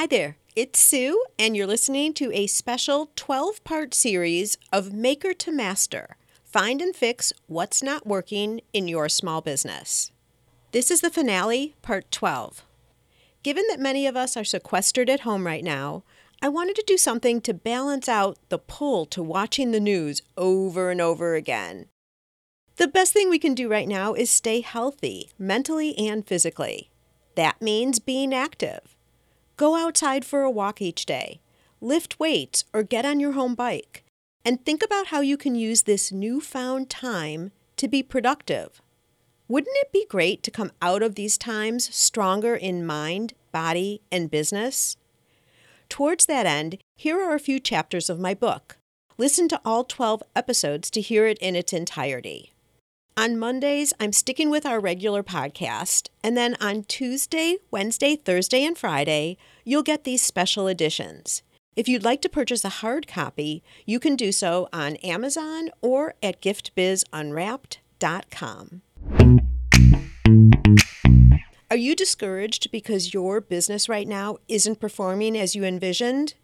Hi there, it's Sue, and you're listening to a special 12 part series of Maker to Master Find and Fix What's Not Working in Your Small Business. This is the finale, part 12. Given that many of us are sequestered at home right now, I wanted to do something to balance out the pull to watching the news over and over again. The best thing we can do right now is stay healthy, mentally and physically. That means being active. Go outside for a walk each day, lift weights, or get on your home bike, and think about how you can use this newfound time to be productive. Wouldn't it be great to come out of these times stronger in mind, body, and business? Towards that end, here are a few chapters of my book. Listen to all 12 episodes to hear it in its entirety. On Mondays, I'm sticking with our regular podcast, and then on Tuesday, Wednesday, Thursday, and Friday, you'll get these special editions. If you'd like to purchase a hard copy, you can do so on Amazon or at giftbizunwrapped.com. Are you discouraged because your business right now isn't performing as you envisioned?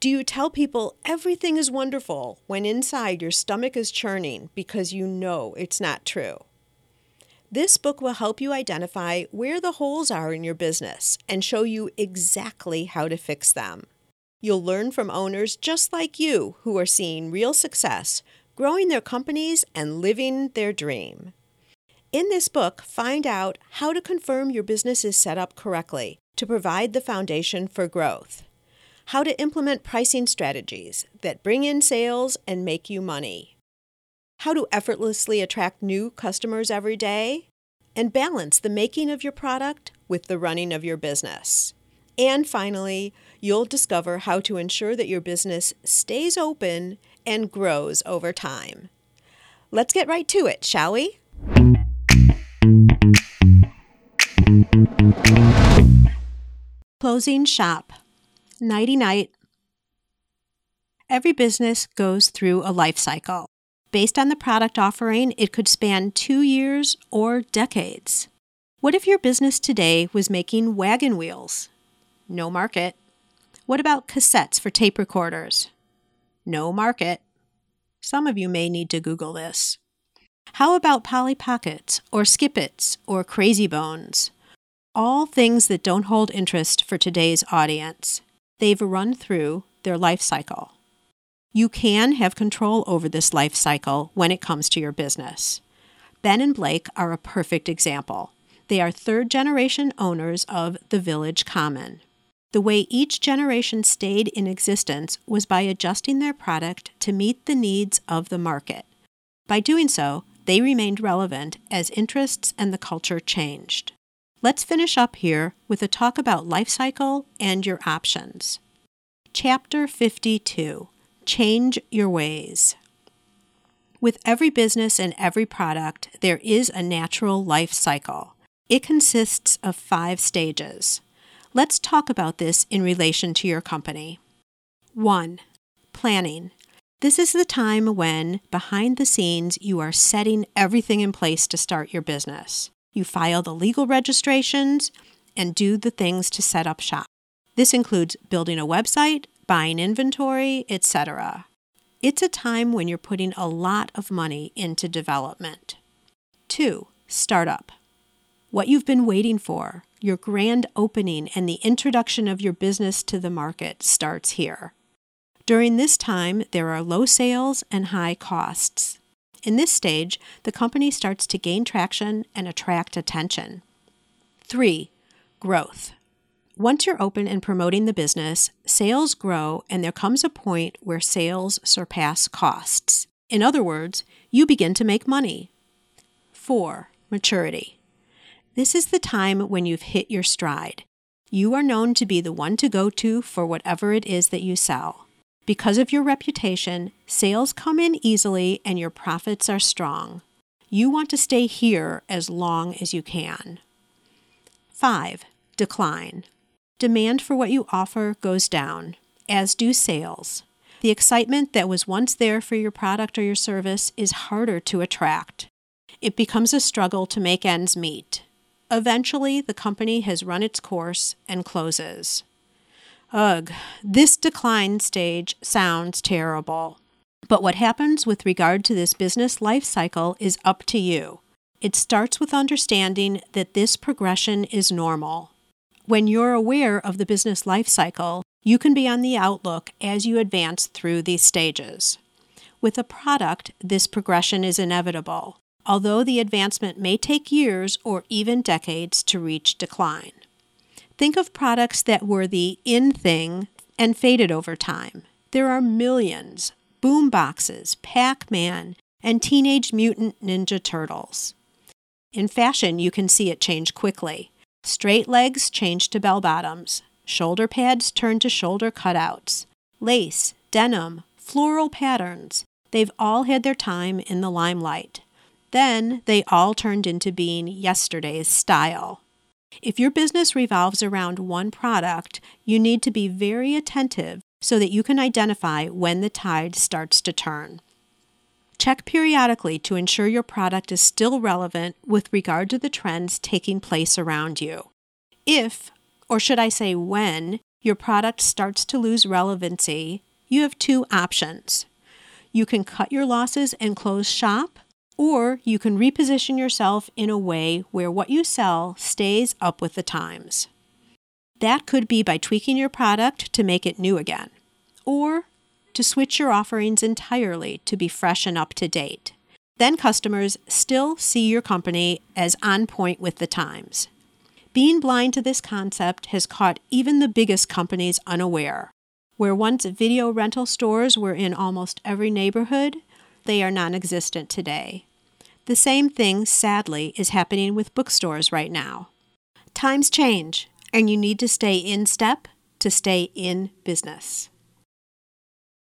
Do you tell people everything is wonderful when inside your stomach is churning because you know it's not true? This book will help you identify where the holes are in your business and show you exactly how to fix them. You'll learn from owners just like you who are seeing real success, growing their companies, and living their dream. In this book, find out how to confirm your business is set up correctly to provide the foundation for growth, how to implement pricing strategies that bring in sales and make you money, how to effortlessly attract new customers every day, and balance the making of your product with the running of your business. And finally, you'll discover how to ensure that your business stays open and grows over time. Let's get right to it, shall we? Closing shop. Nighty night. Every business goes through a life cycle. Based on the product offering, it could span two years or decades. What if your business today was making wagon wheels? No market. What about cassettes for tape recorders? No market. Some of you may need to Google this. How about Polly Pockets or Skip-Its or Crazy Bones? All things that don't hold interest for today's audience. They've run through their life cycle. You can have control over this life cycle when it comes to your business. Ben and Blake are a perfect example. They are third generation owners of the Village Common. The way each generation stayed in existence was by adjusting their product to meet the needs of the market. By doing so, they remained relevant as interests and the culture changed. Let's finish up here with a talk about life cycle and your options. Chapter 52 Change Your Ways. With every business and every product, there is a natural life cycle. It consists of five stages. Let's talk about this in relation to your company. 1. Planning. This is the time when, behind the scenes, you are setting everything in place to start your business. You file the legal registrations and do the things to set up shop. This includes building a website, buying inventory, etc. It's a time when you're putting a lot of money into development. 2. Startup. What you've been waiting for, your grand opening and the introduction of your business to the market starts here. During this time, there are low sales and high costs. In this stage, the company starts to gain traction and attract attention. 3. Growth. Once you're open and promoting the business, sales grow and there comes a point where sales surpass costs. In other words, you begin to make money. 4. Maturity. This is the time when you've hit your stride. You are known to be the one to go to for whatever it is that you sell. Because of your reputation, sales come in easily and your profits are strong. You want to stay here as long as you can. 5. Decline. Demand for what you offer goes down, as do sales. The excitement that was once there for your product or your service is harder to attract. It becomes a struggle to make ends meet. Eventually, the company has run its course and closes. Ugh, this decline stage sounds terrible. But what happens with regard to this business life cycle is up to you. It starts with understanding that this progression is normal. When you're aware of the business life cycle, you can be on the outlook as you advance through these stages. With a product, this progression is inevitable, although the advancement may take years or even decades to reach decline. Think of products that were the in thing and faded over time. There are millions boom boxes, Pac Man, and Teenage Mutant Ninja Turtles. In fashion, you can see it change quickly. Straight legs change to bell bottoms, shoulder pads turn to shoulder cutouts, lace, denim, floral patterns. They've all had their time in the limelight. Then they all turned into being yesterday's style. If your business revolves around one product, you need to be very attentive so that you can identify when the tide starts to turn. Check periodically to ensure your product is still relevant with regard to the trends taking place around you. If, or should I say when, your product starts to lose relevancy, you have two options. You can cut your losses and close shop, or you can reposition yourself in a way where what you sell stays up with the times. That could be by tweaking your product to make it new again, or to switch your offerings entirely to be fresh and up to date. Then customers still see your company as on point with the times. Being blind to this concept has caught even the biggest companies unaware. Where once video rental stores were in almost every neighborhood, they are non existent today. The same thing, sadly, is happening with bookstores right now. Times change, and you need to stay in step to stay in business.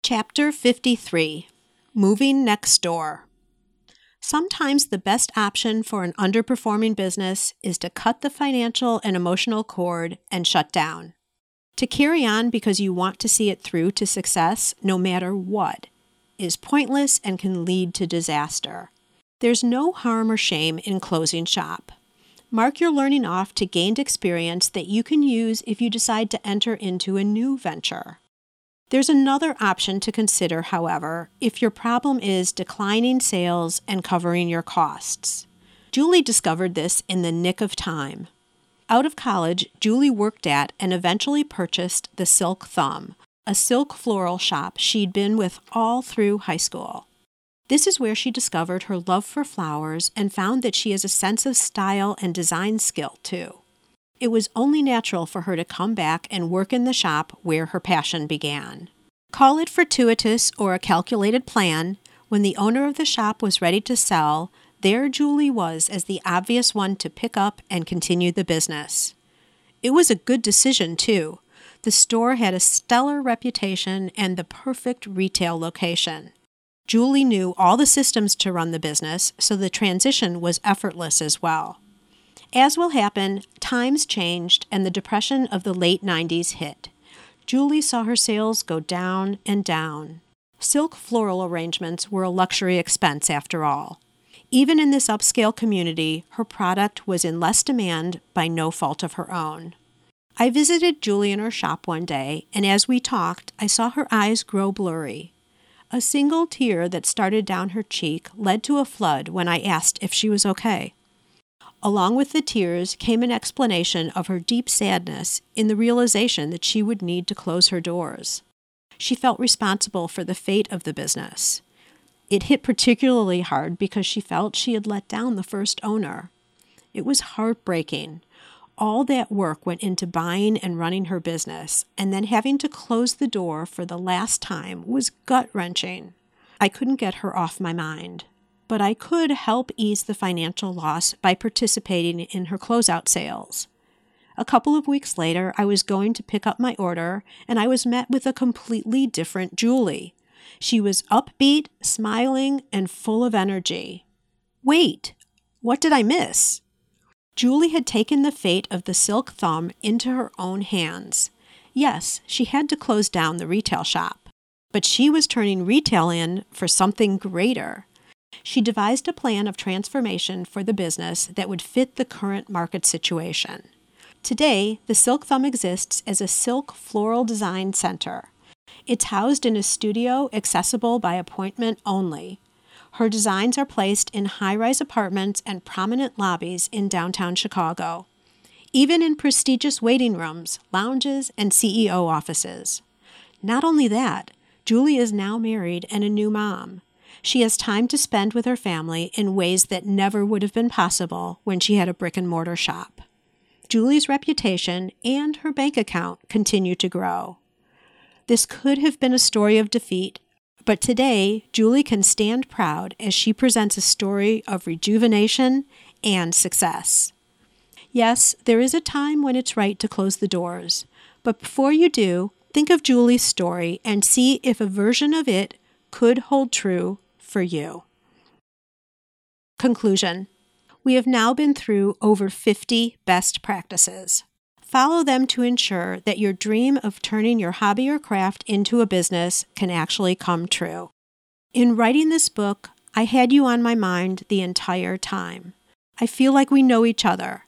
Chapter 53 Moving Next Door. Sometimes the best option for an underperforming business is to cut the financial and emotional cord and shut down. To carry on because you want to see it through to success, no matter what, is pointless and can lead to disaster. There's no harm or shame in closing shop. Mark your learning off to gained experience that you can use if you decide to enter into a new venture. There's another option to consider, however, if your problem is declining sales and covering your costs. Julie discovered this in the nick of time. Out of college, Julie worked at and eventually purchased the Silk Thumb, a silk floral shop she'd been with all through high school. This is where she discovered her love for flowers and found that she has a sense of style and design skill, too it was only natural for her to come back and work in the shop where her passion began. Call it fortuitous or a calculated plan, when the owner of the shop was ready to sell, there Julie was as the obvious one to pick up and continue the business. It was a good decision, too. The store had a stellar reputation and the perfect retail location. Julie knew all the systems to run the business, so the transition was effortless as well. As will happen, times changed and the depression of the late 90s hit. Julie saw her sales go down and down. Silk floral arrangements were a luxury expense after all. Even in this upscale community, her product was in less demand by no fault of her own. I visited Julie in her shop one day, and as we talked, I saw her eyes grow blurry. A single tear that started down her cheek led to a flood when I asked if she was okay. Along with the tears came an explanation of her deep sadness in the realization that she would need to close her doors. She felt responsible for the fate of the business. It hit particularly hard because she felt she had let down the first owner. It was heartbreaking. All that work went into buying and running her business, and then having to close the door for the last time was gut wrenching. I couldn't get her off my mind but I could help ease the financial loss by participating in her closeout sales. A couple of weeks later, I was going to pick up my order, and I was met with a completely different Julie. She was upbeat, smiling, and full of energy. Wait, what did I miss? Julie had taken the fate of the silk thumb into her own hands. Yes, she had to close down the retail shop, but she was turning retail in for something greater. She devised a plan of transformation for the business that would fit the current market situation. Today, the Silk Thumb exists as a silk floral design center. It's housed in a studio accessible by appointment only. Her designs are placed in high rise apartments and prominent lobbies in downtown Chicago, even in prestigious waiting rooms, lounges, and CEO offices. Not only that, Julie is now married and a new mom. She has time to spend with her family in ways that never would have been possible when she had a brick and mortar shop. Julie's reputation and her bank account continue to grow. This could have been a story of defeat, but today Julie can stand proud as she presents a story of rejuvenation and success. Yes, there is a time when it's right to close the doors, but before you do, think of Julie's story and see if a version of it could hold true for you. Conclusion We have now been through over 50 best practices. Follow them to ensure that your dream of turning your hobby or craft into a business can actually come true. In writing this book, I had you on my mind the entire time. I feel like we know each other,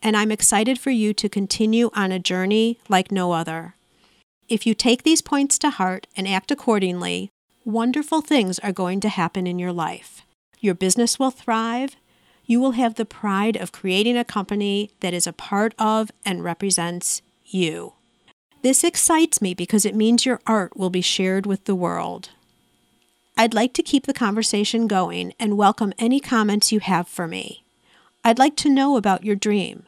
and I'm excited for you to continue on a journey like no other. If you take these points to heart and act accordingly, wonderful things are going to happen in your life. Your business will thrive, you will have the pride of creating a company that is a part of and represents you. This excites me because it means your art will be shared with the world. I'd like to keep the conversation going and welcome any comments you have for me. I'd like to know about your dream,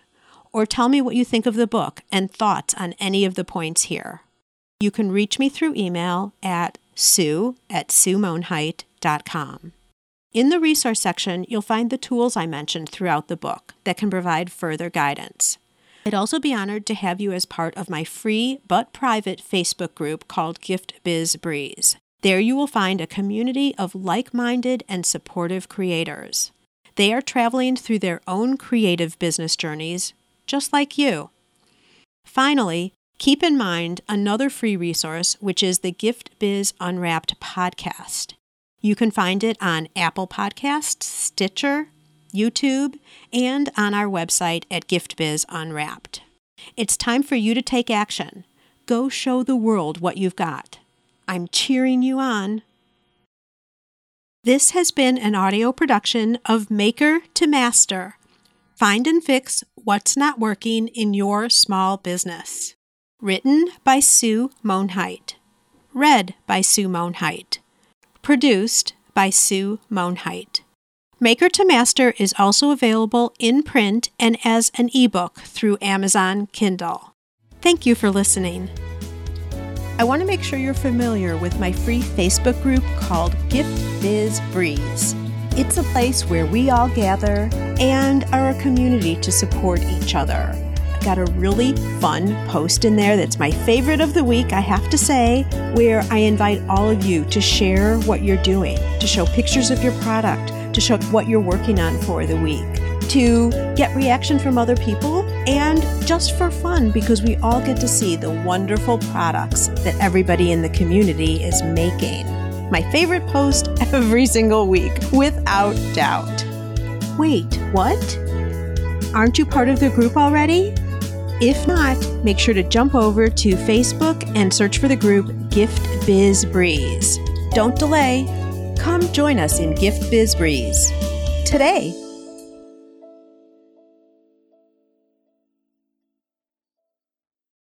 or tell me what you think of the book and thoughts on any of the points here. You can reach me through email at sue at suemonhait.com. In the resource section, you'll find the tools I mentioned throughout the book that can provide further guidance. I'd also be honored to have you as part of my free but private Facebook group called Gift Biz Breeze. There you will find a community of like minded and supportive creators. They are traveling through their own creative business journeys, just like you. Finally, keep in mind another free resource, which is the Gift Biz Unwrapped podcast. You can find it on Apple Podcasts, Stitcher, YouTube, and on our website at GiftBiz Unwrapped. It's time for you to take action. Go show the world what you've got. I'm cheering you on. This has been an audio production of Maker to Master. Find and fix what's not working in your small business. Written by Sue Monhait. Read by Sue Monhait. Produced by Sue Monhait. Maker to Master is also available in print and as an ebook through Amazon Kindle. Thank you for listening. I want to make sure you're familiar with my free Facebook group called Gift Biz Breeze. It's a place where we all gather and are a community to support each other got a really fun post in there that's my favorite of the week, I have to say, where I invite all of you to share what you're doing, to show pictures of your product, to show what you're working on for the week, to get reaction from other people, and just for fun because we all get to see the wonderful products that everybody in the community is making. My favorite post every single week, without doubt. Wait, what? Aren't you part of the group already? If not, make sure to jump over to Facebook and search for the group Gift Biz Breeze. Don't delay. Come join us in Gift Biz Breeze today.